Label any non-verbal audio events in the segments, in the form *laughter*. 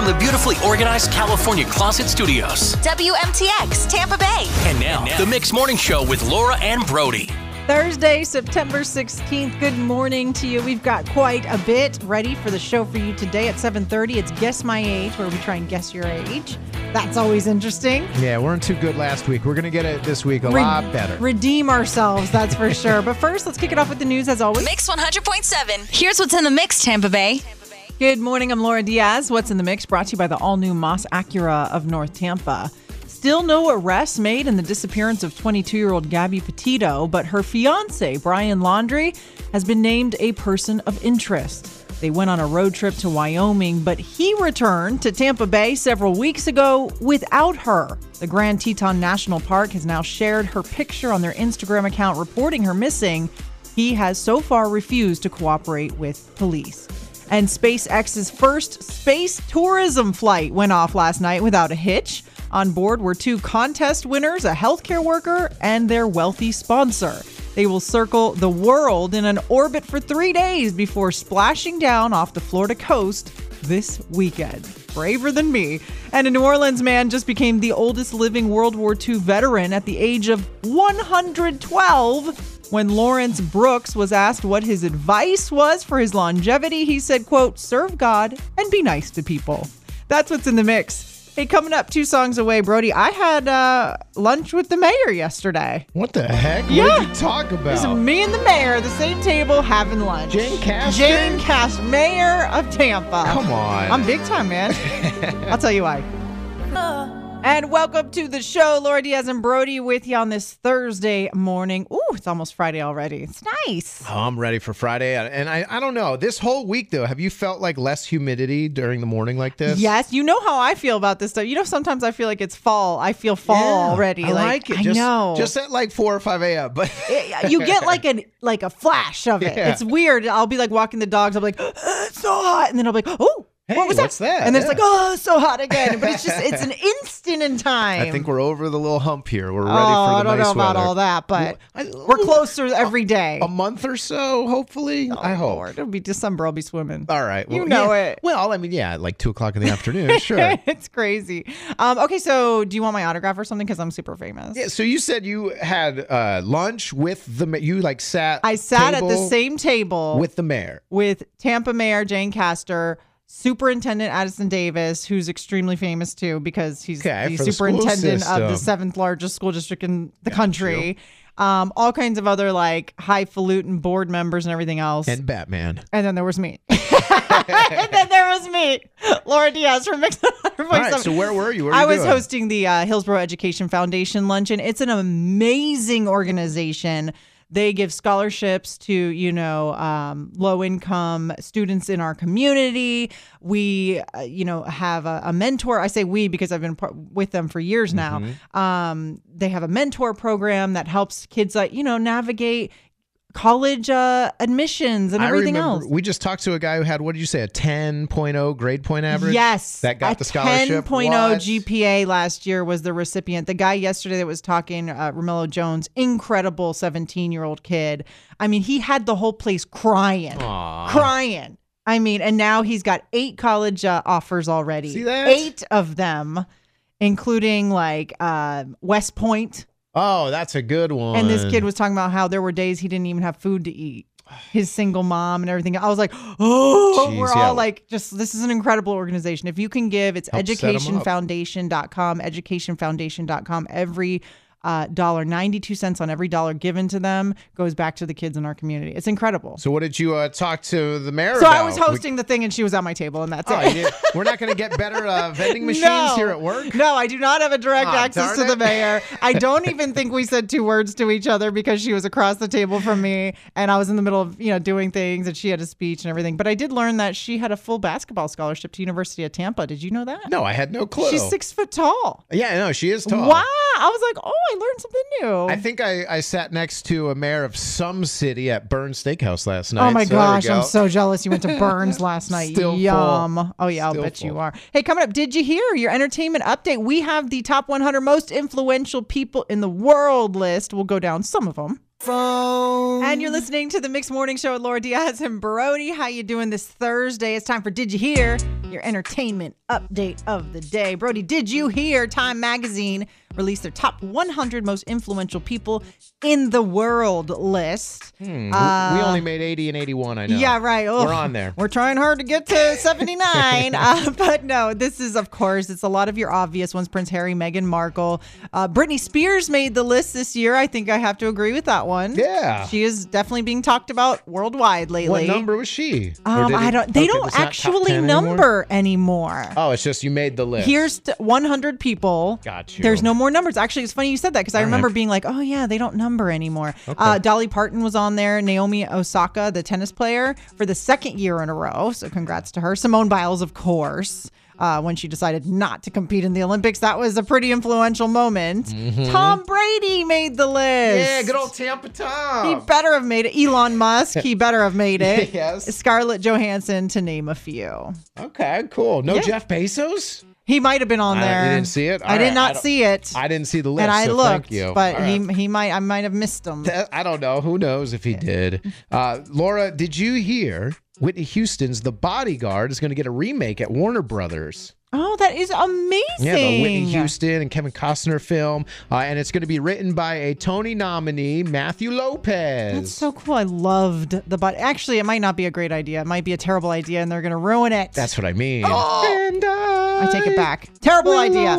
from the beautifully organized California Closet Studios. WMTX, Tampa Bay. And now, the Mix Morning Show with Laura and Brody. Thursday, September 16th. Good morning to you. We've got quite a bit ready for the show for you today at 7:30. It's Guess My Age, where we try and guess your age. That's always interesting. Yeah, we weren't too good last week. We're going to get it this week a Re- lot better. Redeem ourselves, that's for sure. But first, let's kick it off with the news as always. Mix 100.7. Here's what's in the mix, Tampa Bay. Good morning. I'm Laura Diaz. What's in the mix? Brought to you by the all new Moss Acura of North Tampa. Still no arrests made in the disappearance of 22 year old Gabby Petito, but her fiance, Brian Laundrie, has been named a person of interest. They went on a road trip to Wyoming, but he returned to Tampa Bay several weeks ago without her. The Grand Teton National Park has now shared her picture on their Instagram account reporting her missing. He has so far refused to cooperate with police. And SpaceX's first space tourism flight went off last night without a hitch. On board were two contest winners, a healthcare worker, and their wealthy sponsor. They will circle the world in an orbit for three days before splashing down off the Florida coast this weekend. Braver than me. And a New Orleans man just became the oldest living World War II veteran at the age of 112. When Lawrence Brooks was asked what his advice was for his longevity, he said, quote, serve God and be nice to people. That's what's in the mix. Hey, coming up two songs away, Brody, I had uh, lunch with the mayor yesterday. What the heck? Yeah. What did you talk It about? was me and the mayor at the same table having lunch. Jane Castor? Jane Castor, mayor of Tampa. Come on. I'm big time, man. *laughs* I'll tell you why. And welcome to the show. Laura Diaz and Brody with you on this Thursday morning. Ooh, it's almost Friday already. It's nice. Oh, I'm ready for Friday. And I, I don't know. This whole week, though, have you felt like less humidity during the morning like this? Yes, you know how I feel about this stuff. You know, sometimes I feel like it's fall. I feel fall Yeah, already. I like, it. I Just, know. Just at like 4 or 5 a.m. But *laughs* you get like a like a flash of it. Yeah. It's weird. I'll be like walking the dogs. I'll be like, *gasps* it's so hot, and then I'll be like, oh, Hey, what was what's that? And then it's like, oh, so hot again. But it's just *laughs* it's an instant in time. I think we're over the little hump here. We're ready oh, for the colour. Oh, I don't nice know about weather. all that, but I- we're closer every day. A month or so, hopefully. I hope. Oh, Lord, it'll be December. I'll be swimming. All right. You know yeah. it. Well, I mean, yeah, like 2 o'clock in the *laughs* afternoon. Sure. *laughs* it's crazy. Um, okay, so do you want my autograph or something? Because I'm super famous. Yeah, so you said you had uh, lunch with the you like sat. I sat at the same table with the mayor. with Tampa Mayor Jane Castor, Superintendent Addison Davis, who's extremely famous too because he's Okay, the for the superintendent of the seventh largest school district in the Got country. Um, all kinds of other like highfalutin board members and everything else. and Batman. And then there was me. *laughs* and then there was me, Laura Diaz from Mix *laughs* All right, so where were you? Were I you was doing? hosting the uh, Hillsborough Education Foundation luncheon. It's an amazing organization. They give scholarships to you know um, low income students in our community. We uh, you know have a, a mentor. I say we because I've been par- with them for years now. Mm-hmm. Um, they have a mentor program that helps kids like you know navigate college uh, admissions and I everything remember else. we just talked to a guy who had what did you say a 10.0 grade point average? Yes. That got the scholarship. 10.0 What? GPA last year was the recipient. The guy yesterday that was talking, uh, Romello Jones, incredible 17 year old kid. I mean, he had the whole place crying, Aw. crying. I mean, and now he's got eight college uh, offers already. See that? Eight of them, including like uh, West Point. Oh, that's a good one. And this kid was talking about how there were days he didn't even have food to eat. His single mom and everything. I was like, *gasps* oh, Jeez, we're yeah. all like, just this is an incredible organization. If you can give, it's Help set 'em up. educationfoundation.com, educationfoundation.com. Every uh, dollar, 92 cents on every dollar given to them goes back to the kids in our community. It's incredible. So, what did you uh, talk to the mayor So about? I was We- hosting the thing and she was at my table and that's Oh, it. we're not going to get better uh, *laughs* vending machines No. here at work. No, I do not have a direct access to the mayor. I don't *laughs* even think we said two words to each other because she was across the table from me and I was in the middle of, you know, doing things and she had a speech and everything. But I did learn that she had a full basketball scholarship to University of Tampa. Did you know that? No, I had no clue. She's six foot tall. Yeah, no, she is tall. Wow. I was like, oh, I learned something new. I think I, I sat next to a mayor of some city at Bern's Steakhouse last oh night. Oh my so there we gosh, I'm so jealous you went to *laughs* Bern's last night. Still full. Yum. Oh yeah, I'll Still bet you are. Hey, coming up, did you hear your entertainment update? We have the top 100 most influential people in the world list. We'll go down some of them. Phone. And you're listening to the Mixed Morning Show with Laura Diaz and Brody. How you doing this Thursday? It's time for Did You Hear? Your entertainment update of the day. Brody, did you hear Time Magazine released their top 100 most influential people in the world list? Hmm, we only made 80 and 81, I know. Yeah, right. Oh, We're on there. We're trying hard to get to *laughs* 79. uh, but no, this is, of course, it's a lot of your obvious ones Prince Harry, Meghan Markle. Uh, Britney Spears made the list this year. I think I have to agree with that one. Yeah. She is definitely being talked about worldwide lately. What number was she? Um, I don't. They okay, don't it's not top actually 10 anymore? Number anymore. Oh, it's just you made the list. Here's t- 100 people. Got you. There's no more numbers. Actually, it's funny you said that because I All remember right. being like, oh, yeah, they don't number anymore. Uh, Dolly Parton was on there. Naomi Osaka, the tennis player, for the second year in a row. So congrats to her. Simone Biles, of course. Uh, when she decided not to compete in the Olympics, that was a pretty influential moment. Tom Brady made the list. Mm-hmm. Yeah, good old Tampa Tom. He better have made it. Elon Musk, he better have made it. *laughs* Yes. Scarlett Johansson, to name a few. Okay, cool. No Yeah. Jeff Bezos? He might have been on there. you didn't see it? I All did right, I not don't- see it. I didn't see the list. and I so looked, thank you. but All he right. he might I might have missed him. I don't know. Who knows if he did? Uh, Laura, did you hear Whitney Houston's The Bodyguard is going to get a remake at Warner Brothers? Oh, that is amazing. Yeah, the Whitney Houston and Kevin Costner film, uh, and it's going to be written by a Tony nominee, Matthew Lopez. That's so cool. I loved the but actually it might not be a great idea. It might be a terrible idea and they're gonna ruin it. That's what I mean. And I, I take it back. Terrible idea.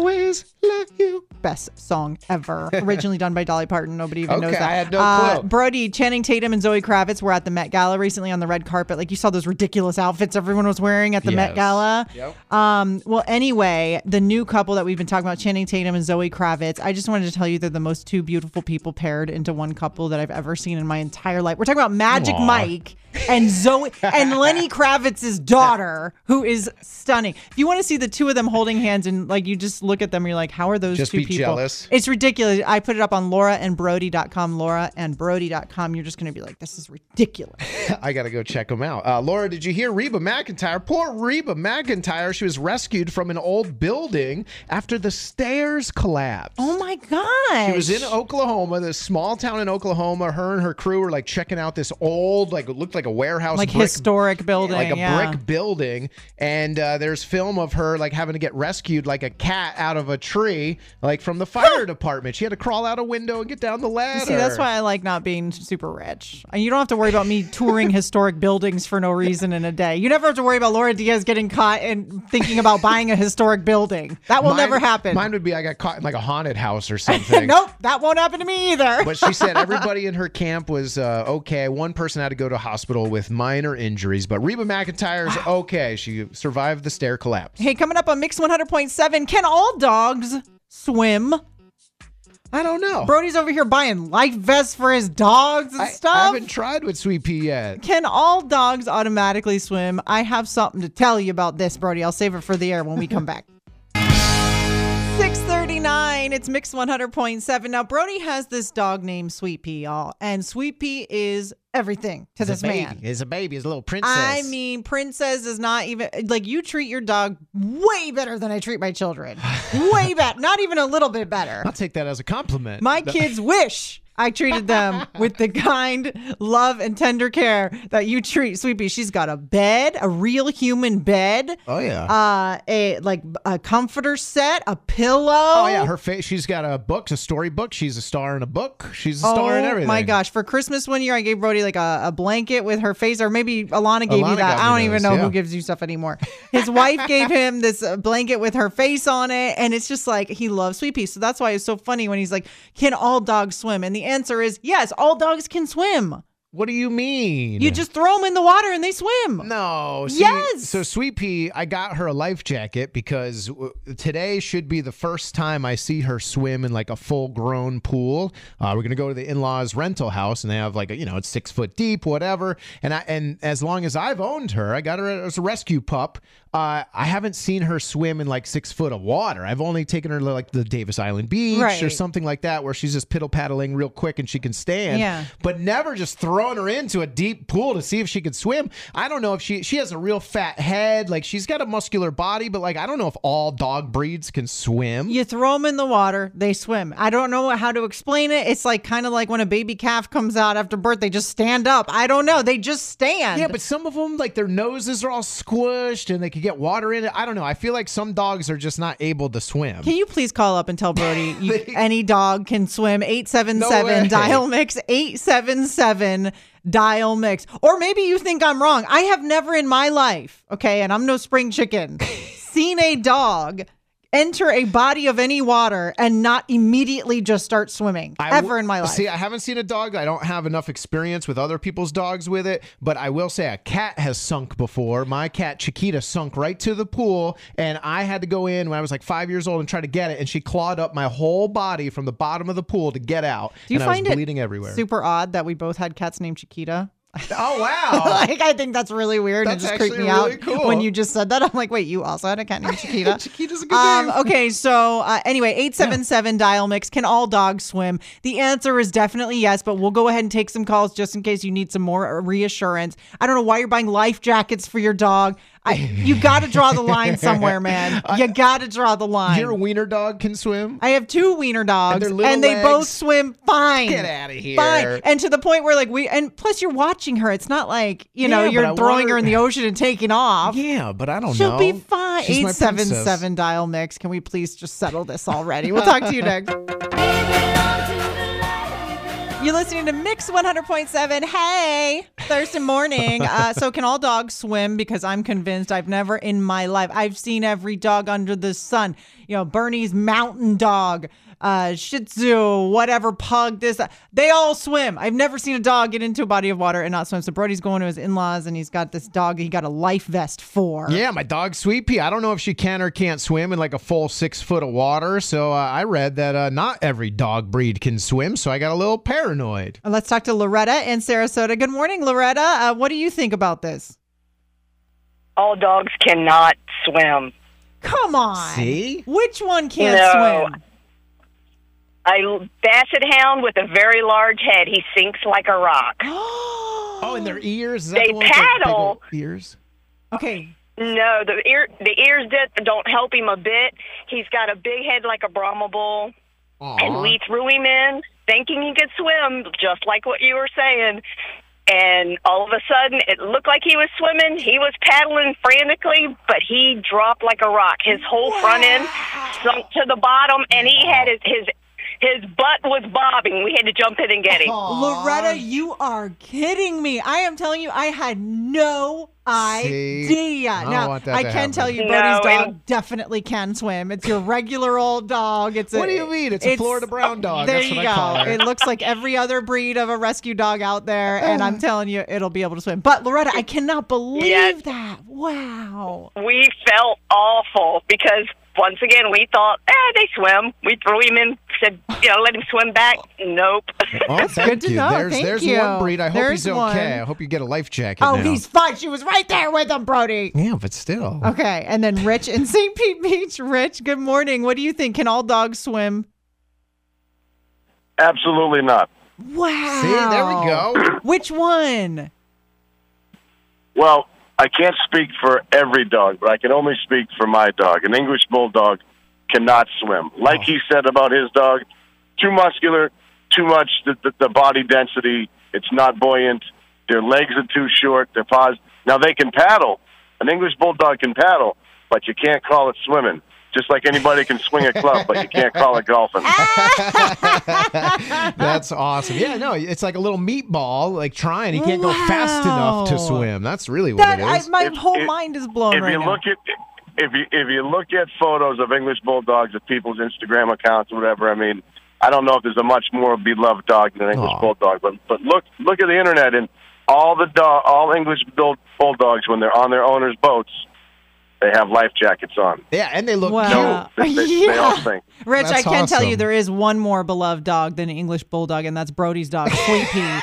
Always love you. Best song ever. Originally done by Dolly Parton. Nobody even knows that. I had no Uh, clue. Brody, Channing Tatum, and Zoe Kravitz were at the Met Gala recently on the red carpet. Like you saw those ridiculous outfits everyone was wearing at the Met Gala. Yep. Um, well, anyway, the new couple that we've been talking about, Channing Tatum and Zoe Kravitz, I just wanted to tell you they're the most two beautiful people paired into one couple that I've ever seen in my entire life. We're talking about Magic Aw. Mike and Zoe and *laughs* Lenny Kravitz's daughter, who is stunning. If you want to see the two of them holding hands and like you just look at them, you're like, how are those Just two be people? jealous. It's ridiculous. I put it up on lauraandbrody.com, lauraandbrody.com. You're just going to be like, this is ridiculous. *laughs* I got to go check them out. Uh, Laura, did you hear Reba McEntire? Poor Reba McEntire. She was rescued from an old building after the stairs collapsed. Oh my god. She was in Oklahoma, this small town in Oklahoma. Her and her crew were like checking out this old, like it looked like a warehouse, like brick, historic building. like a yeah. brick building. And uh, there's film of her like having to get rescued like a cat out of a tree, like from the *gasps* fire department. She had to crawl out a window and get down the ladder. See, that's why I like not being super rich. And you don't have to worry about me touring *laughs* historic buildings for no reason in a day. You never have to worry about Laura Diaz getting caught and thinking about buying a historic building. That will Mine- never happen. Mine would be I got caught in like a haunted house or something. *laughs* nope, that won't happen to me either. But she said everybody in her camp was uh, okay. One person had to go to hospital *laughs* with minor injuries, but Reba McEntire's *sighs* okay. She survived the stair collapse. hey, coming up on Mix 100.7, can all dogs swim? I don't know. Brody's over here buying life vests for his dogs and I, stuff. I haven't tried with Sweet Pea yet. Can all dogs automatically swim? I have something to tell you about this, Brody. I'll save it for the air when we come back. *laughs* 639, it's Mix 100.7. Now, Brody has this dog named Sweet Pea, y'all, and Sweet Pea is everything to this man. He's a baby. He's a little princess. I mean, Princess is not even like you treat your dog way better than I treat my children. *sighs* way better. Not even a little bit better. I'll take that as a compliment. My kids wish I treated them with the kind love and tender care that you treat Sweet Pea. She's got a bed, a real human bed. Oh yeah. Uh, a like a comforter set, a pillow. oh yeah. Her face. She's got a book, a storybook. She's a star in a book. She's a star in Oh everything. my gosh! For Christmas one year, I gave Brody like a, a blanket with her face, or maybe Alana gave Alana you that. I don't even those, know yeah. who gives you stuff anymore. His wife gave him this uh, blanket with her face on it, and it's just like he loves Sweet Pea. So that's why it's so funny when he's like, "Can all dogs swim?" And the answer is yes, all dogs can swim. What do you mean? You just throw them in the water and they swim. No. See, Yes! So Sweet Pea, I got her a life jacket because w- today should be the first time I see her swim in like a full grown pool. Uh, we're gonna go to the in laws rental house and they have like a, you know it's six foot deep, whatever. And I and as long as I've owned her, I got her as a rescue pup. Uh, I haven't seen her swim in like six foot of water. I've only taken her to like the Davis Island Beach or something like that where she's just piddle paddling real quick and she can stand. Yeah. But never just throwing her into a deep pool to see if she could swim. I don't know if she she has a real fat head, like she's got a muscular body, but like I don't know if all dog breeds can swim. You throw them in the water, they swim. I don't know how to explain it. It's like kind of like when a baby calf comes out after birth, they just stand up. I don't know. They just stand. Yeah, but some of them, like their noses are all squished and they could get water in it. I don't know. I feel like some dogs are just not able to swim. Can you please call up and tell Brody *laughs* you, any dog can swim? 877 way. dial mix 877 dial mix. Or maybe you think I'm wrong. I have never in my life, okay, and I'm no spring chicken, *laughs* seen a dog enter a body of any water and not immediately just start swimming I ever w- in my life. See, I haven't seen a dog. I don't have enough experience with other people's dogs with it, but I will say a cat has sunk before. My cat Chiquita sunk right to the pool, and I had to go in when I was like five years old and try to get it, and she clawed up my whole body from the bottom of the pool to get out. Do you and find I was it bleeding everywhere? super odd that we both had cats named Chiquita? Oh *laughs* wow! like I think that's really weird and it That's just creeped me really out cool. when you just said that. I'm like, wait, you also had a cat named *laughs* Chiquita? Chiquita's a good um, name. Okay, so uh, anyway, 877 dial mix. Can all dogs swim? The answer is definitely yes, but we'll go ahead and take some calls just in case you need some more reassurance. I don't know why you're buying life jackets for your dog. I, you got to draw the line somewhere, man. *laughs* You got to draw the line. Your wiener dog can swim. I have two wiener dogs, and, little they both swim fine. Get outta here. Fine, and to the point where like we, and plus you're watching her. It's not like you know Yeah, you're throwing her her- in the ocean and taking off. Yeah, but I don't know. She'll be fine. Eight seven seven dial mix. Can we please just settle this already? We'll talk to you next. You're listening to Mix 100.7. Hey, Thursday morning. *laughs* Uh, so, can all dogs swim? Because I'm convinced I've never in my life, I've seen every dog under the sun. You know, Bernese mountain dog, uh, Shih Tzu, whatever, pug, This they all swim. I've never seen a dog get into a body of water and not swim. So, Brody's going to his in laws and he's got this dog he got a life vest for. Yeah, my dog Sweet Pea. I don't know if she can or can't swim in like a full six foot of water. So uh, I read that uh, not every dog breed can swim. So I got a little paranoid. Uh, Let's talk to Loretta in Sarasota. Good morning, Loretta. Uh, what do you think about this? all dogs cannot swim. Come on. See? Which one can't No. swim? A basset hound with a very large head, he sinks like a rock. *gasps* Oh, and their ears. Is They the one the paddle. ears. okay. No, the ear the ears don't help him a bit. He's got a big head like a Brahma bull, and we threw him in thinking he could swim, just like what you were saying. And all of a sudden, it looked like he was swimming. He was paddling frantically, but he dropped like a rock. His whole front end sunk to the bottom, and he had his his his butt was bobbing. We had to jump in and get him. Loretta, you are kidding me. I am telling you, I had no See? idea. I now, I to can tell you, No, Brody's dog and- definitely can swim. It's your regular old dog. It's a, What do you mean? It's a Florida brown dog. There That's you what go. I call her. It looks like every other breed of a rescue dog out there, and I'm telling you, it'll be able to swim. But Loretta, I cannot believe Yes. that. Wow. we felt awful because once again we thought, eh, they swim. We threw him in, said, you know, let him swim back. Nope. Oh, thank good to you. know. There's Thank there's you. one breed. I hope There's he's okay. one. I hope you get a life jacket. Oh, now. he's fine. She was right there with him, Brody. yeah, but still. Okay, and then Rich in *laughs* St. Pete Beach. Rich, good morning. What do you think? Can all dogs swim? Absolutely not. Wow. See, there we go. *clears throat* Which one? Well, I can't speak for every dog, but I can only speak for my dog. An English bulldog cannot swim. Like he said about his dog, too muscular, too much the, the, the body density. It's not buoyant. Their legs are too short. Their paws. Now they can paddle. An English bulldog can paddle, but you can't call it swimming. Just like anybody can swing a club, but you can't call it golfing. *laughs* That's awesome. Yeah, no, it's like a little meatball, like trying. He can't go fast enough to swim. That's really what That it I, my If- whole if- mind is blown if right you now. look at if you if you look at photos of English bulldogs at people's Instagram accounts or whatever, I mean, I don't know if there's a much more beloved dog than an English Aw. bulldog, but but look look at the internet and all the dog all English bull, bulldogs when they're on their owners' boats, they have life jackets on. yeah, and they look Wow. No, they, they, they all Yeah. sink. Rich, I That's can tell you there is one more beloved dog than an English bulldog, and that's Brody's dog, Sweet Pea.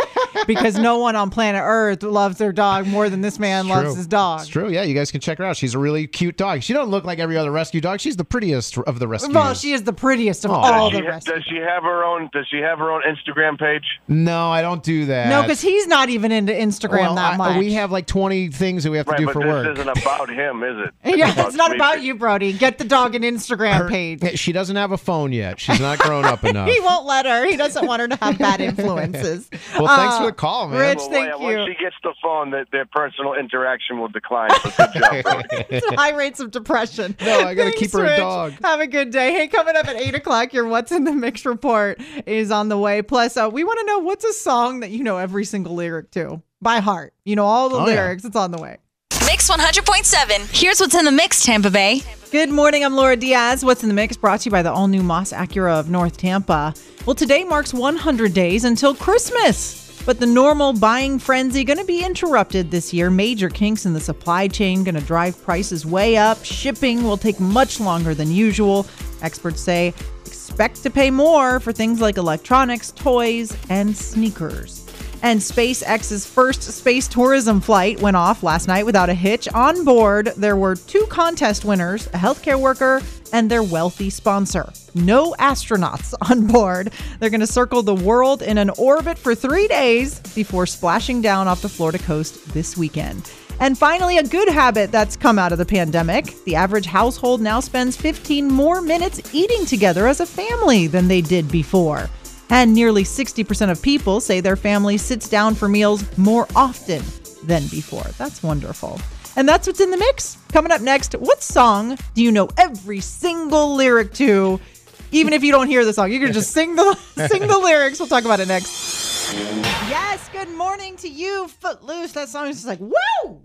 Because no one on planet Earth loves their dog more than this man loves True. his dog. It's true. Yeah, you guys can check her out. She's a really cute dog. She don't look like every other rescue dog. She's the prettiest of the rescues. Well, she is the prettiest of Oh. all Does the she, rest. does she have her own? Does she have her own Instagram page? no, I don't do that. No, because he's not even into Instagram Well, that I- much. we have like 20 things that we have to Right, do but for this work. isn't about him, is it? *laughs* yeah, it's not me. about you, Brody. Get the dog an Instagram Her- page. She doesn't have a phone yet. She's not grown up *laughs* enough. He won't let her. He doesn't want her to have bad influences. Well, thanks Uh, for the call, man. Rich, Well, thank yeah, you. Once she gets the phone, that their personal interaction will decline. So good job, Brody. *laughs* high rates of depression. No, I gotta keep her a Rich. dog. Have a good day. Hey, coming up at eight o'clock, your What's in the Mix report is on the way. Plus, uh, we want to know what's a song that you know every single lyric to by heart. You know all the Oh, yeah. lyrics. It's on the way. Mix 100.7. Here's what's in the mix, Tampa Bay. Good morning. I'm Laura Diaz. What's in the Mix brought to you by the all new Moss Acura of North Tampa. Well, today marks 100 days until Christmas. But the normal buying frenzy going to be interrupted this year. Major kinks in the supply chain going to drive prices way up. Shipping will take much longer than usual. Experts say expect to pay more for things like electronics, toys, and sneakers. And SpaceX's first space tourism flight went off last night without a hitch. On board, there were two contest winners, a healthcare worker and their wealthy sponsor. No astronauts *laughs* on board. They're going to circle the world in an orbit for three days before splashing down off the Florida coast this weekend. And finally, a good habit that's come out of the pandemic. The average household now spends 15 more minutes eating together as a family than they did before. And nearly 60% of people say their family sits down for meals more often than before. That's wonderful. And that's what's in the mix. Coming up next, what song do you know every single lyric to? Even if you don't hear the song, you can just sing the *laughs* sing the lyrics. We'll talk about it next. Yes, good morning to you, Footloose. That song is just like, whoa!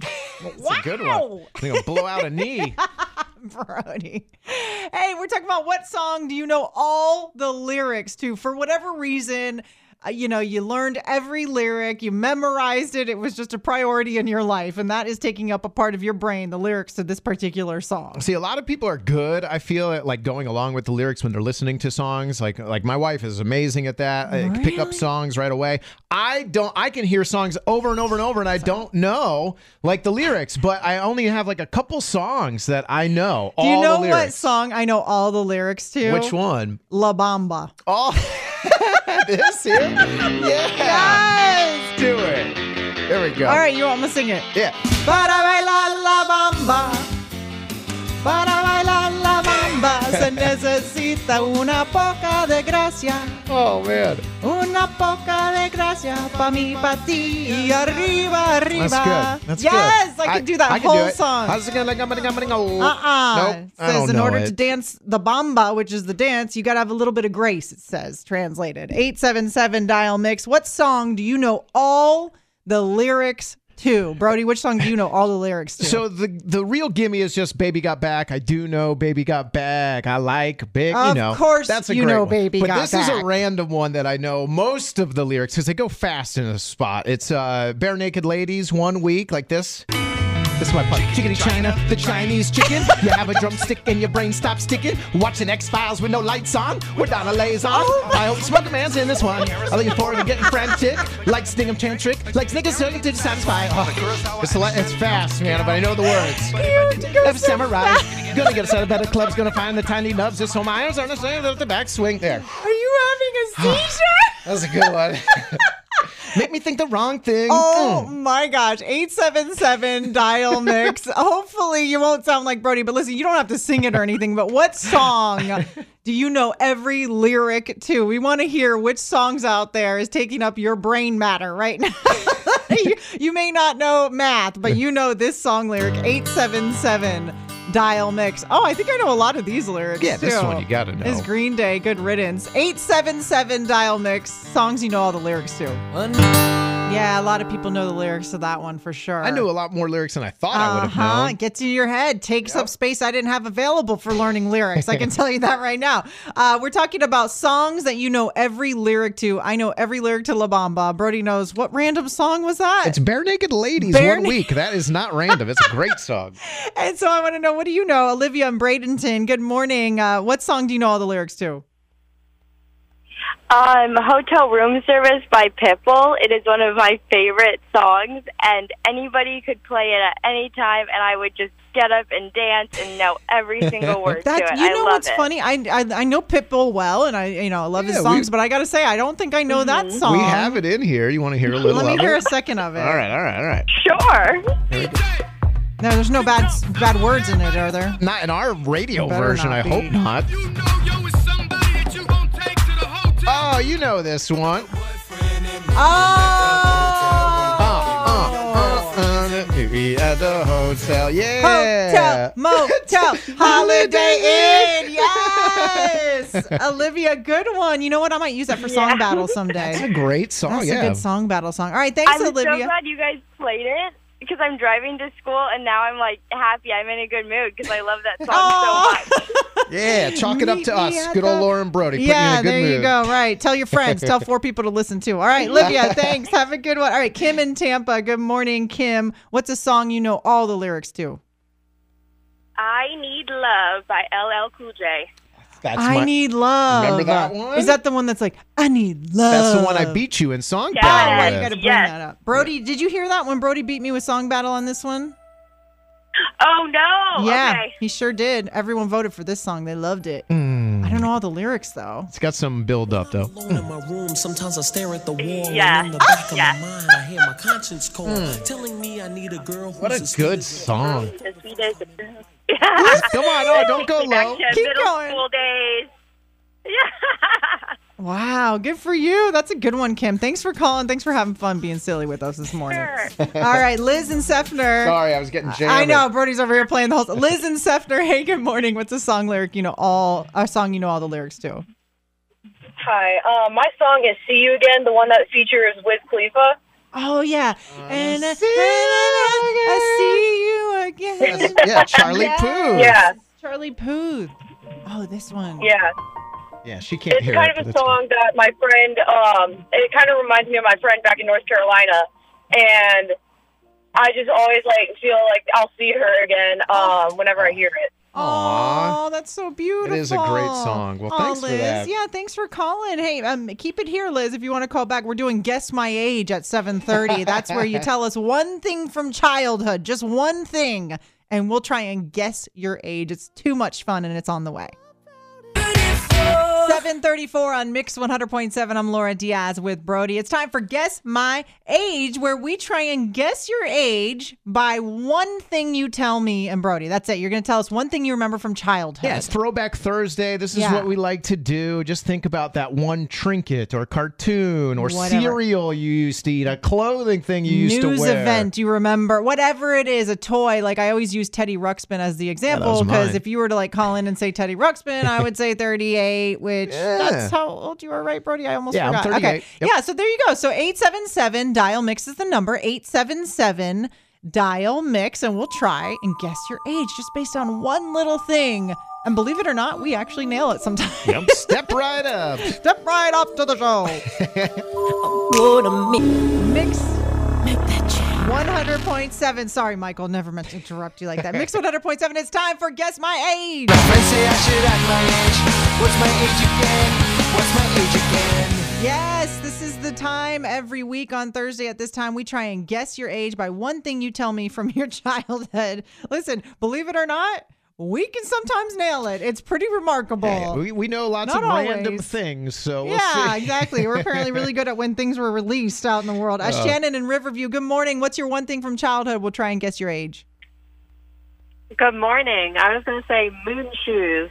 It's a good one. I think I'll blow out a knee. *laughs* Brody. Hey, we're talking about what song do you know all the lyrics to? For whatever reason, Uh, you know, you learned every lyric, you memorized it. It was just a priority in your life, and that is taking up a part of your brain, the lyrics to this particular song. See, a lot of people are good. I feel at like going along with the lyrics when they're listening to songs. Like, like my wife is amazing at that. Uh, I pick up songs right away. I don't. I can hear songs over and over and over, and I don't know like the lyrics. But I only have like a couple songs that I know. Do you know what song I know all the lyrics to? Which one? La Bamba. Oh, *laughs* *laughs* this here. Yeah. Yes! Do it. There we go. All right, you want me to sing it? Yeah. Para bailar la bamba. Para bailar la bamba se necesita una poca de gracia. Oh man. Una poca de gracia pa' mí, pa' ti. Y arriba, arriba. That's good. That's yes, good. I can do that I can whole do it. song. How's it gonna like? I'm gonna, I'm gonna go. uh-uh. Nope. It I says don't in know order it. to dance the bamba, which is the dance, you got to have a little bit of grace, it says, translated. 877 dial mix. What song do you know all the lyrics to? Brody, which song do you know all the lyrics to? So the the real gimme is just "Baby Got Back." I do know "Baby Got Back." I like big. Of you know, course that's a you great know one. "Baby But Got this is a random one that I know most of the lyrics because they go fast in a spot. It's uh, "Barenaked Ladies" one week like this. This is my part. Chickadee China, the Chinese chicken. You have a drumstick and your brain stops sticking. Watching X Files with no lights on. With Donna Lay's on. Oh. I hope Smoker Man's in this one. I'm looking forward to getting frantic. Like Stingham Tantric. Like niggas looking to satisfy. Oh, it's, a it's fast, man, but I know the words. Every samurai. Gonna get us out of better clubs. Gonna find the tiny nubs. Just so my eyes are the same at the back swing. There. Are you having a seizure? *sighs* That was a good one. *laughs* *laughs* Make me think the wrong thing. Oh Mm. my gosh. 877 dial mix. *laughs* Hopefully you won't sound like Brody, but listen, you don't have to sing it or anything, but what song do you know every lyric to? We want to hear which songs out there is taking up your brain matter right now. *laughs* you, you may not know math, but you know this song lyric 877 dial mix. Oh, I think I know a lot of these lyrics. Yeah, this too. one you gotta know. Is Green Day, good riddance. 877 dial mix, songs you know all the lyrics to. Yeah, a lot of people know the lyrics of that one for sure. I knew a lot more lyrics than I thought I would have Uh-huh. known. Gets in your head, takes up space I didn't have available for learning lyrics. I can *laughs* tell you that right now. Uh, we're talking about songs that you know every lyric to. I know every lyric to La Bamba. Brody knows what random song was that? It's Barenaked Ladies Bare one Na- week. That is not random. It's a great *laughs* song. and so I want to know what do you know, Olivia and Bradenton? Good morning. Uh, what song do you know all the lyrics to? Um, Hotel Room Service by Pitbull. It is one of my favorite songs, and anybody could play it at any time, and I would just get up and dance and know every *laughs* single word to it. you I know love what's it. funny? I, I I know Pitbull well, and I you know I love his Yeah, we- songs, but I got to say I don't think I know that song. We have it in here. You want to hear a *laughs* little Let me of hear a second of it. All right, all right, all right. Sure. No, there's no bad bad words in it, are there? Not in our radio version. I be. hope not. Oh, you know this one. Oh. Uh, uh, uh, we at the hotel. Yeah. Hotel, motel, *laughs* holiday inn. Yes, *laughs* Olivia, good one. You know what? I might use that for song Yeah. battle *laughs* someday. That's someday. a great song. That's yeah. a good song battle song. All right, thanks, Olivia. I'm so Olivia. glad you guys played it because I'm driving to school, and now I'm like happy. I'm in a good mood because I love that song so much. *laughs* Yeah, chalk it up Meet to me us. at Good old the- Lauren Brody. Put yeah, you in a good there mood. you go. Right. Tell your friends. Tell four *laughs* people to listen to. All right, Olivia, *laughs* thanks. Have a good one. All right, Kim in Tampa. Good morning, Kim. What's a song you know all the lyrics to? I Need Love by LL Cool J. That's I my- need love. Remember that one? Is that the one that's like I need love? That's the one I beat you in song Yes. battle Oh, with. you got to bring Yes. that up. Brody, did you hear that when Brody beat me with song battle on this one? Oh no! yeah, Okay. he sure did. Everyone voted for this song. They loved it. Mm. I don't know all the lyrics though. It's got some build up though. Alone in my room, sometimes I stare at the wall. Yeah. And in the back of Yeah. my mind, I hear my conscience call, telling me I need a girl who's What a as good sweet as song. The. *laughs* Come on, oh, don't go low. to Keep middle going. school days. Yeah. *laughs* Wow, good for you. That's a good one, Kim. Thanks for calling. Thanks for having fun being silly with us this morning. Sure. *laughs* All right, Liz and Seffner. Sorry, I was getting jammed. I know Brody's over here playing the whole. Liz and Seffner. Hey, good morning. What's a song lyric you know all? A song you know all the lyrics to? Hi. Uh, my song is "See You Again," the one that features Wiz Khalifa. Oh yeah, and I, see I see you again. That's- yeah, Charlie Yes. Puth. Yeah, Charlie Puth. Oh, this one. yeah. Yeah, she can't It's hear kind it. of a but it's- song that my friend. Um, it kind of reminds me of my friend back in North Carolina, and I just always like feel like I'll see her again um, whenever I hear it. Oh, that's so beautiful. It is a great song. Well, Aw, thanks for Liz. that. Yeah, thanks for calling. Hey, um, keep it here, Liz. If you want to call back, we're doing guess my age at seven thirty. That's where you *laughs* tell us one thing from childhood, just one thing, and we'll try and guess your age. It's too much fun, and it's on the way. 734 on Mix 100.7. I'm Laura Diaz with Brody. It's time for Guess My Age, where we try and guess your age by one thing you tell me and Brody. That's it. You're going to tell us one thing you remember from childhood. Yeah, it's Throwback Thursday. This is Yeah. what we like to do. Just think about that one trinket or cartoon or Whatever. cereal you used to eat, a clothing thing you used News to wear. News event you remember, whatever it is, a toy. Like I always use Teddy Ruxpin as the example because mine. if you were to like call in and say Teddy Ruxpin, I would say 38, which Yeah. that's how old you are, right, Brody? I almost Yeah, I'm forgot. 38. Okay, Yep. yeah. So there you go. So 877 dial mix is the number 877 dial mix, and we'll try and guess your age just based on one little thing. And believe it or not, we actually nail it sometimes. Yep, *laughs* step right up. Step right up to the show. *laughs* Mix 100.7. Sorry, Michael. Never meant to interrupt you like that. Mix *laughs* 100.7. It's time for Guess My Age. Friends say I should act my age. What's my age again? What's my age again? Yes, this is the time every week on Thursday at this time. We try and guess your age by one thing you tell me from *laughs* your childhood. Listen, believe it or not, we can sometimes nail it. It's pretty remarkable. Hey, we, we know lots Not of random things, so we'll yeah, see. exactly. We're apparently really *laughs* good at when things were released out in the world. Uh, Shannon in Riverview, good morning. What's your one thing from childhood? We'll try and guess your age. Good morning. I was going to say moon shoes.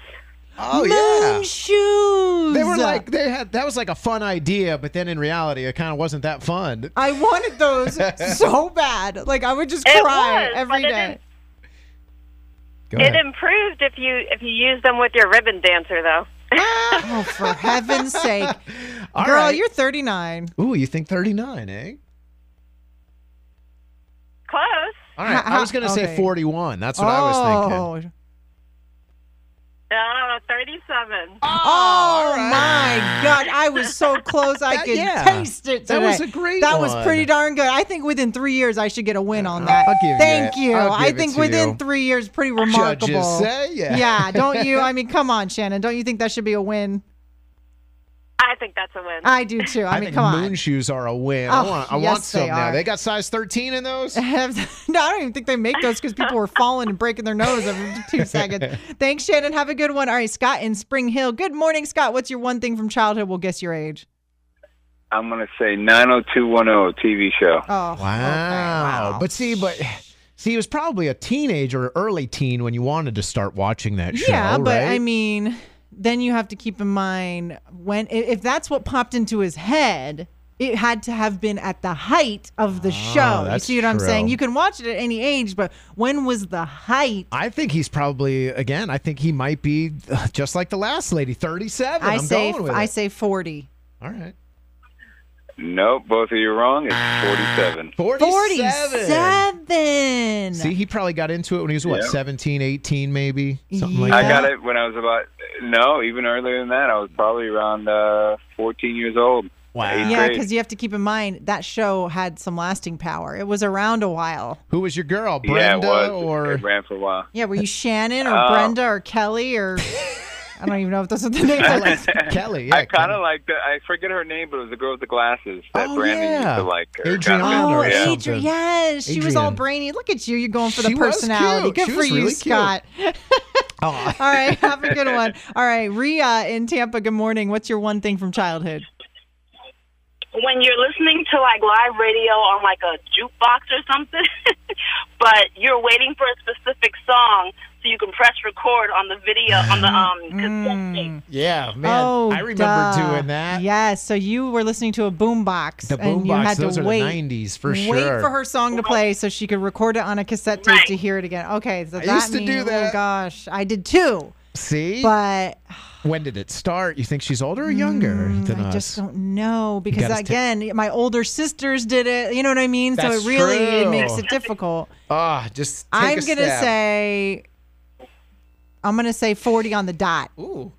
Oh Moon yeah. shoes. They were like they had that was like a fun idea, but then in reality it kind of wasn't that fun. I wanted those *laughs* so bad. Like I would just It cry was, every but it day. didn't- Go It ahead. improved if you if you use them with your ribbon dancer, though. *laughs* Oh, for heaven's sake. *laughs* All Girl, right. you're 39. Ooh, you think 39, eh? Close. All right. I was going to say Okay. 41. That's what I was thinking. Oh, Uh, Thirty-seven. Oh my God! I was so *laughs* close. I That- could yeah. taste it. That was a great That was pretty darn good. I think within three years I should get a win on that. I'll give Thank it. you. I'll give it think within you. three years, pretty remarkable. Judges say, yeah. Yeah, don't you? *laughs* I mean, come on, Shannon. Don't you think that should be a win? *laughs* I think that's a win. I do too. I, I, mean, think come moon on. Moon shoes are a win. I Oh, want, I yes, want some they now. are. They got size 13 in those? *laughs* no, I don't even think they make those because people were falling and breaking their nose every *laughs* two seconds. Thanks, Shannon. Have a good one. All right, Scott in Spring Hill. Good morning, Scott. What's your one thing from childhood? We'll guess your age. I'm gonna say 90210 TV show. Oh, Wow. But see, but see, he was probably a teenager or early teen when you wanted to start watching that show. yeah, but right? I mean, then you have to keep in mind when if that's what popped into his head. It had to have been at the height of the show. You see what I'm saying? You can watch it at any age, but when was the height? I think he's probably again. I think he might be uh, just like the last lady, thirty-seven. I am say going with I it. say 40. All right, Nope, both of you wrong. It's 47. 47. 47. See, he probably got into it when he was what, Yeah. 17, 18 maybe, something like that. I got it when I was about no, even earlier than that. I was probably around uh, 14 years old. Wow. Yeah, because you have to keep in mind that show had some lasting power. It was around a while. Who was your girl, yeah, Brenda it was. or? It ran for a while. Yeah, were you Shannon or Oh. Brenda or Kelly or *laughs* I don't even know if that's are the names. *laughs* Kelly. I kind of like the. I forget her name, but it was the girl with the glasses that Oh, Brandon yeah. used to like. Her. Adriana Kinda- or yeah. Adrian, yes, she was all brainy. Look at you, you're going for She the was personality. cute. Good She for was you, really. Scott. *laughs* Oh. all right, have a good one. All right, Ria in Tampa. Good morning. What's your one thing from childhood? when you're listening to like live radio on like a jukebox or something, *laughs* but you're waiting for a specific song so you can press record on the video on the um cassette tape. Yeah, man. oh, I remember duh. doing that. Yes, so you were listening to a boombox, The and you boombox, had to those are the wait, 90s for sure. wait for her song to play so she could record it on a cassette tape to hear it again. Okay, so I that used to do that. Oh gosh, I did too. See? But when did it start? You think she's older or younger than Mm, I us? just don't know because gotta sta- again, my older sisters did it. You know what I mean? so it really it true. makes it difficult. Ah, just take I'm a gonna stab. say, I'm gonna say 40 on the dot. Ooh.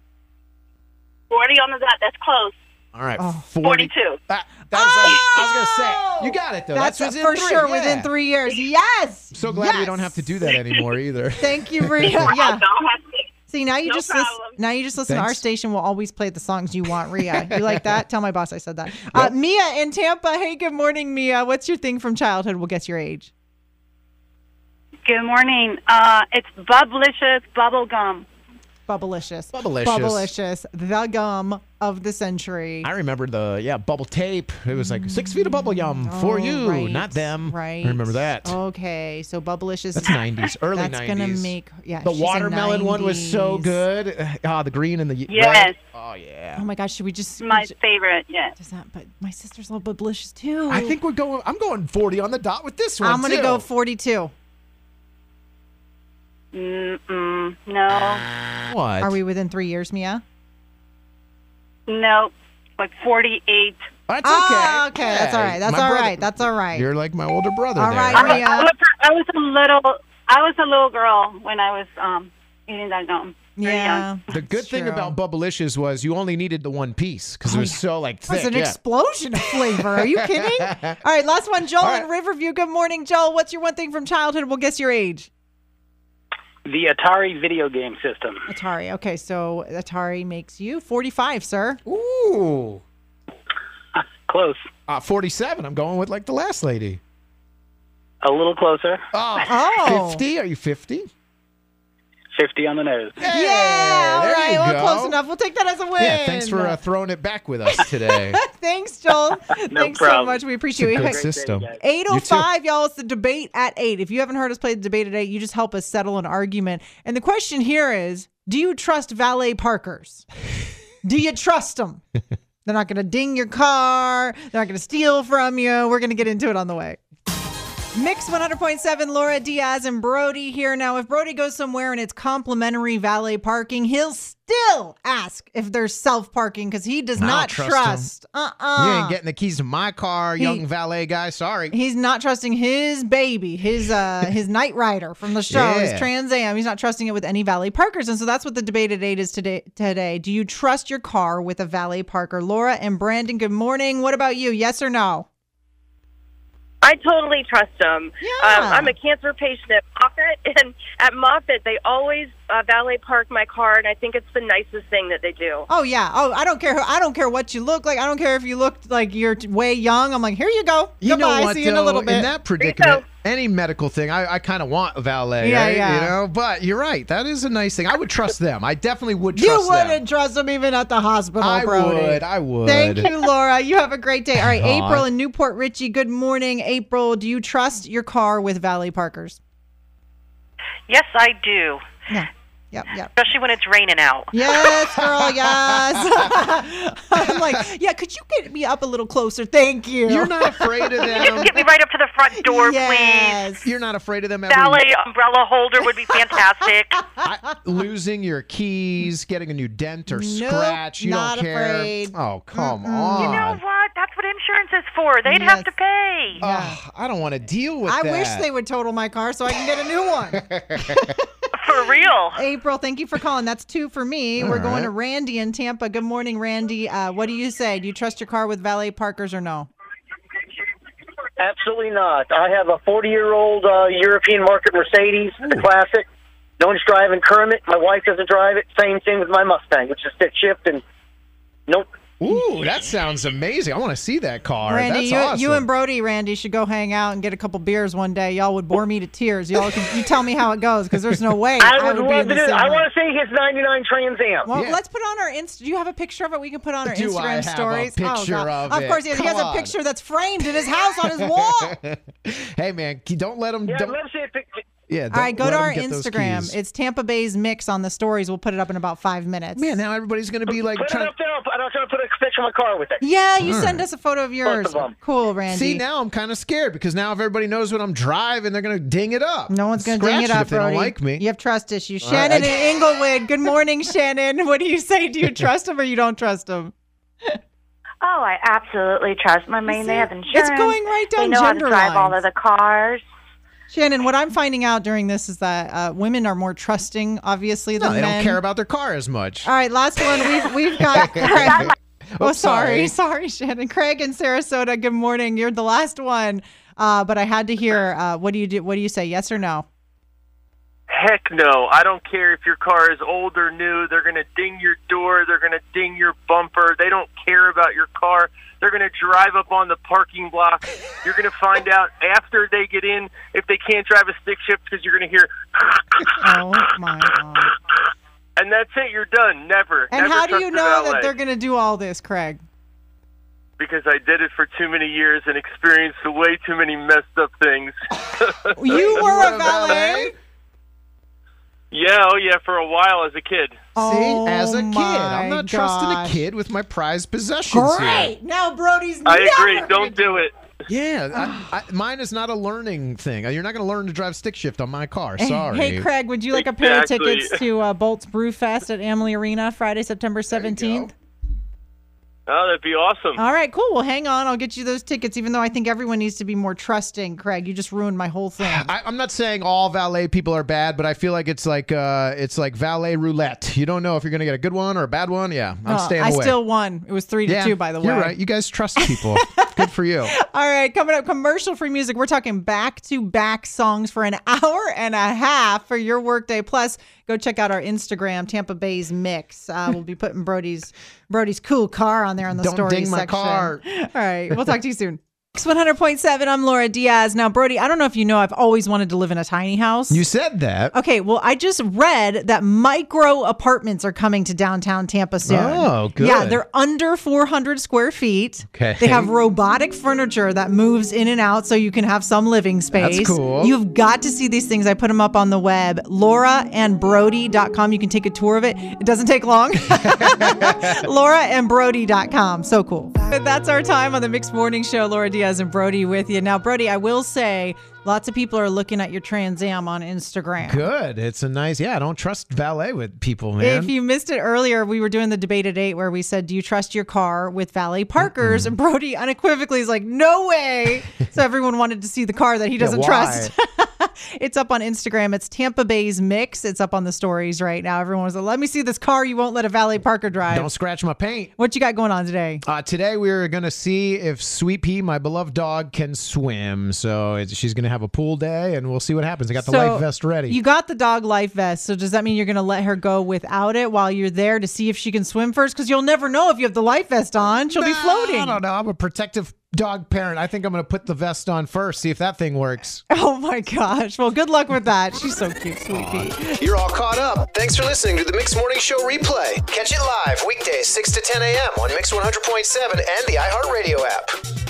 40 on the dot, that's close. All right, Oh. 40. 42. That, that was, I was gonna say, you got it though. That's, That's, within for three, sure yeah. within three years. Yes. So glad we don't have to do that anymore either. *laughs* Thank you, Maria. yeah. See now you No just listen, now you just listen to our station. We'll always play the songs you want, Ria. *laughs* You like that? Tell my boss I said that. Uh, Mia in Tampa. Hey, good morning, Mia. What's your thing from childhood? We'll guess your age. Good morning. Uh, it's Bubblicious Bubble Gum. Bubblicious. Bubblicious. Bubblicious. The gum of the century. I remember the yeah bubble tape. It was like six feet of bubble yum for Oh, you, right, not them. Right. I remember that. Okay, so Bubblicious. That's 90s, early That's 90s. gonna make yeah. the she's a watermelon one was so good. Ah, the green and the Yes. red. Oh yeah. Oh my gosh, should we just My favorite, yes. Does that? But my sisters love Bubblicious too. I think we're going. I'm going 40 on the dot with this one. I'm gonna go 42. Mm-mm, no, What? Are we within three years, Mia? no, like 48. That's Oh, okay, that's all right. That's My all brother- right. That's all right. You're like my older brother. All there. right, Mia. I was, I was a little, I was a little girl when I was um eating that gum. Very Yeah. young. The good thing true. about Bubblicious was you only needed the one piece because it was so like That's thick. an yeah. explosion of flavor. Are you kidding? *laughs* All right, last one. Joel All in Riverview. Good morning, Joel. What's your one thing from childhood? We'll guess your age. The Atari video game system. Atari. Okay, so Atari makes you 45, sir. Ooh. *laughs* Close. Uh, 47. I'm going with like the last lady. A little closer. Oh, Oh. 50? Are you 50? 50 on the nose. yeah, all right, there right. you Well, go. close enough. We'll take that as a win. Yeah, thanks for uh, throwing it back with us *laughs* today. Thanks, Joel. *laughs* Thanks so problem. much. We it's appreciate a it. good system. 805, y'all. It's the debate at 8. If you haven't heard us play the debate at 8, you just help us settle an argument. And the question here is Do you trust valet parkers? Do you trust them? *laughs* They're not going to ding your car. They're not going to steal from you. We're going to get into it on the way. Mix 100.7, Laura Diaz and Brody here. Now, if Brody goes somewhere and it's complimentary valet parking, he'll still ask if there's self parking because he does I don't trust trust. him. Uh-uh. You ain't getting the keys to my car, He- young valet guy. Sorry. He's not trusting his baby, his uh *laughs* his Knight Rider from the show, his Yeah. Trans Am. He's not trusting it with any valet parkers, and so that's what the debate at eight is today. Today, do you trust your car with a valet parker? Laura and Brandon, good morning. What about you? Yes or no? I totally trust them. Yeah. Um, I'm a cancer patient at Moffitt, *laughs* and at Moffitt, they always uh, valet park my car, and I think it's the nicest thing that they do. Oh yeah. Oh, I don't care. Who, I don't care what you look like. I don't care if you look like you're way young. I'm like, here you go. You Goodbye. know what? See you in a little bit. that predicament, any medical thing, I, I kind of want a valet. Yeah, right? yeah. You know, but you're right. That is a nice thing. I would trust them. I definitely would trust them. You wouldn't trust them even at the hospital, bro. I Brody. would. I would. Thank you, Laura. You have a great day. All right, Aw. April in New Port Richey. Good morning, April. Do you trust your car with valet parkers? Yes, I do. Yeah. Yep, yep. Especially when it's raining out. Yes, girl, *laughs* yes. *laughs* I'm like, yeah, could you get me up a little closer? Thank you. You're not afraid of *laughs* Just them. get me right up to the front door, please. You're not afraid of them ever Ballet umbrella holder would be fantastic. losing your keys, getting a new dent or Nope, scratch. You not don't care. afraid. Oh, come on. You know what? That's what insurance is for. They'd have to pay. Ugh, I don't want to deal with I that. I wish they would total my car so I can get a new one. For real. April, thank you for calling. That's two for me. All We're going right. to Randy in Tampa. Good morning, Randy. Uh, what do you say? Do you trust your car with valet parkers or no? Absolutely not. I have a 40 year old uh, European market Mercedes, the classic. No one's driving Kermit. My wife doesn't drive it. Same thing with my Mustang, which is stick shift and nope. Ooh, that sounds amazing. I want to see that car. Randy, That's you, awesome. you and Brody, Randy, should go hang out and get a couple beers one day. Y'all would bore me to tears. Y'all can you tell me how it goes because there's no *laughs* way I would be love in to the do same I want to see his 99 Trans Am. Well, let's put on our Insta. Do you have a picture of it? We can put on our Do Instagram I have a stories. Oh, picture oh, God. of it? course, he has, he has Come a picture that's framed in his house on his wall. *laughs* hey, man, don't let him. Yeah, don't, let's see a picture. Yeah, All right, go to our Instagram. It's Tampa Bay's mix on the stories. We'll put it up in about five minutes. Man, now everybody's going to be like Put it trying. up there. I'll- I'm trying to put a picture of my car with it. Yeah, you All send right. us a photo of yours. of 'em. Cool, Randy. See, now I'm kind of scared because now if everybody knows what I'm driving, they're going to ding it up. No one's going to ding it up, if they Brody. don't like me. You have trust issues. All right, Shannon I- in Englewood. Good morning, *laughs* Shannon. What do you say? Do you trust him or you don't trust him? Oh, I absolutely trust them. I mean, they have insurance. It's going right down They know gender how to drive all of the cars. Shannon, what I'm finding out during this is that uh, women are more trusting, obviously, No, than they men. don't care about their car as much. All right, last one. We've we've got. *laughs* Craig. oh, Oops, sorry, sorry. sorry, Shannon. Craig in Sarasota. Good morning. You're the last one, uh, but I had to hear. Uh, what do you do? What do you say? Yes or no? Heck no. I don't care if your car is old or new. They're going to ding your door. They're going to ding your bumper. They don't care about your car. They're going to drive up on the parking block. You're going to find out after they get in if they can't drive a stick shift because you're going to hear, *laughs* Oh my god! and that's it. You're done. Never. And Never how do you know that they're going to do all this, Craig? Because I did it for too many years and experienced way too many messed up things. You *laughs* were a valet. Yeah, oh yeah, for a while as a kid. See, as a kid, I'm not trusting a gosh. kid with my prized possessions. here. Great. Now Brody's. I never agree. Don't do it. Yeah, I, *sighs* I, mine is not a learning thing. You're not going to learn to drive stick shift on my car. Sorry. Hey, Craig, would you like a pair of Exactly. tickets to uh, Bolts Brew Fest at Amalie Arena Friday, September 17th? Oh, that'd be awesome. All right, cool. Well, hang on. I'll get you those tickets, even though I think everyone needs to be more trusting, Craig. You just ruined my whole thing. *sighs* I, I'm not saying all valet people are bad, but I feel like it's like uh, it's like valet roulette. You don't know if you're going to get a good one or a bad one. Yeah, I'm Oh, staying I away. I still won. It was three to yeah, two, by the way. You're right. You guys trust people. *laughs* good for you. *laughs* All right, coming up, commercial free music. We're talking back to back songs for an *laughs* hour and a half for your workday. Plus, go check out our Instagram, Tampa Bay's Mix. Uh, we'll be putting Brody's Brody's cool car on there on the Don't story ding my section. car. *laughs* All right, we'll talk to you soon. X 100.7, I'm Laura Diaz. Now, Brody, I don't know if you know, I've always wanted to live in a tiny house. You said that. Okay, well, I just read that micro apartments are coming to downtown Tampa soon. Oh, good. Yeah, they're under 400 square feet. Okay. They have robotic furniture that moves in and out so you can have some living space. That's cool. You've got to see these things. I put them up on the web, lauraandbrody.com. You can take a tour of it. It doesn't take long. *laughs* *laughs* lauraandbrody.com. So cool. That's our time on the Mix Morning Show. Laura Diaz and Brody with you. Now, Brody, I will say lots of people are looking at your Trans Am on Instagram. Good. It's a nice. Yeah, I don't trust valet with people, man. If you missed it earlier, we were doing the debate at eight where we said, Do you trust your car with valet parkers? And Brody unequivocally is like, No way. so everyone wanted to see the car that he doesn't why? trust. *laughs* it's up on Instagram. It's Tampa Bay's Mix. It's up on the stories right now. Everyone was like, let me see this car you won't let a valet parker drive. Don't scratch my paint. What you got going on today? Uh, today we're gonna see if Sweet Pea, my beloved dog, can swim. So it's, she's gonna have a pool day, and we'll see what happens. I got the life vest ready. You got the dog life vest. So does that mean you're going to let her go without it while you're there to see if she can swim first? Because you'll never know if you have the life vest on. She'll be floating. I don't know. I'm a protective dog parent. I think I'm gonna put the vest on first, see if that thing works. *laughs* Oh my gosh. Well, good luck with that. She's so cute, sweet pea. You're all caught up. Thanks for listening to the Mix Morning Show replay. Catch it live weekdays 6 to 10 a.m. on Mix 100.7 and the iHeartRadio app.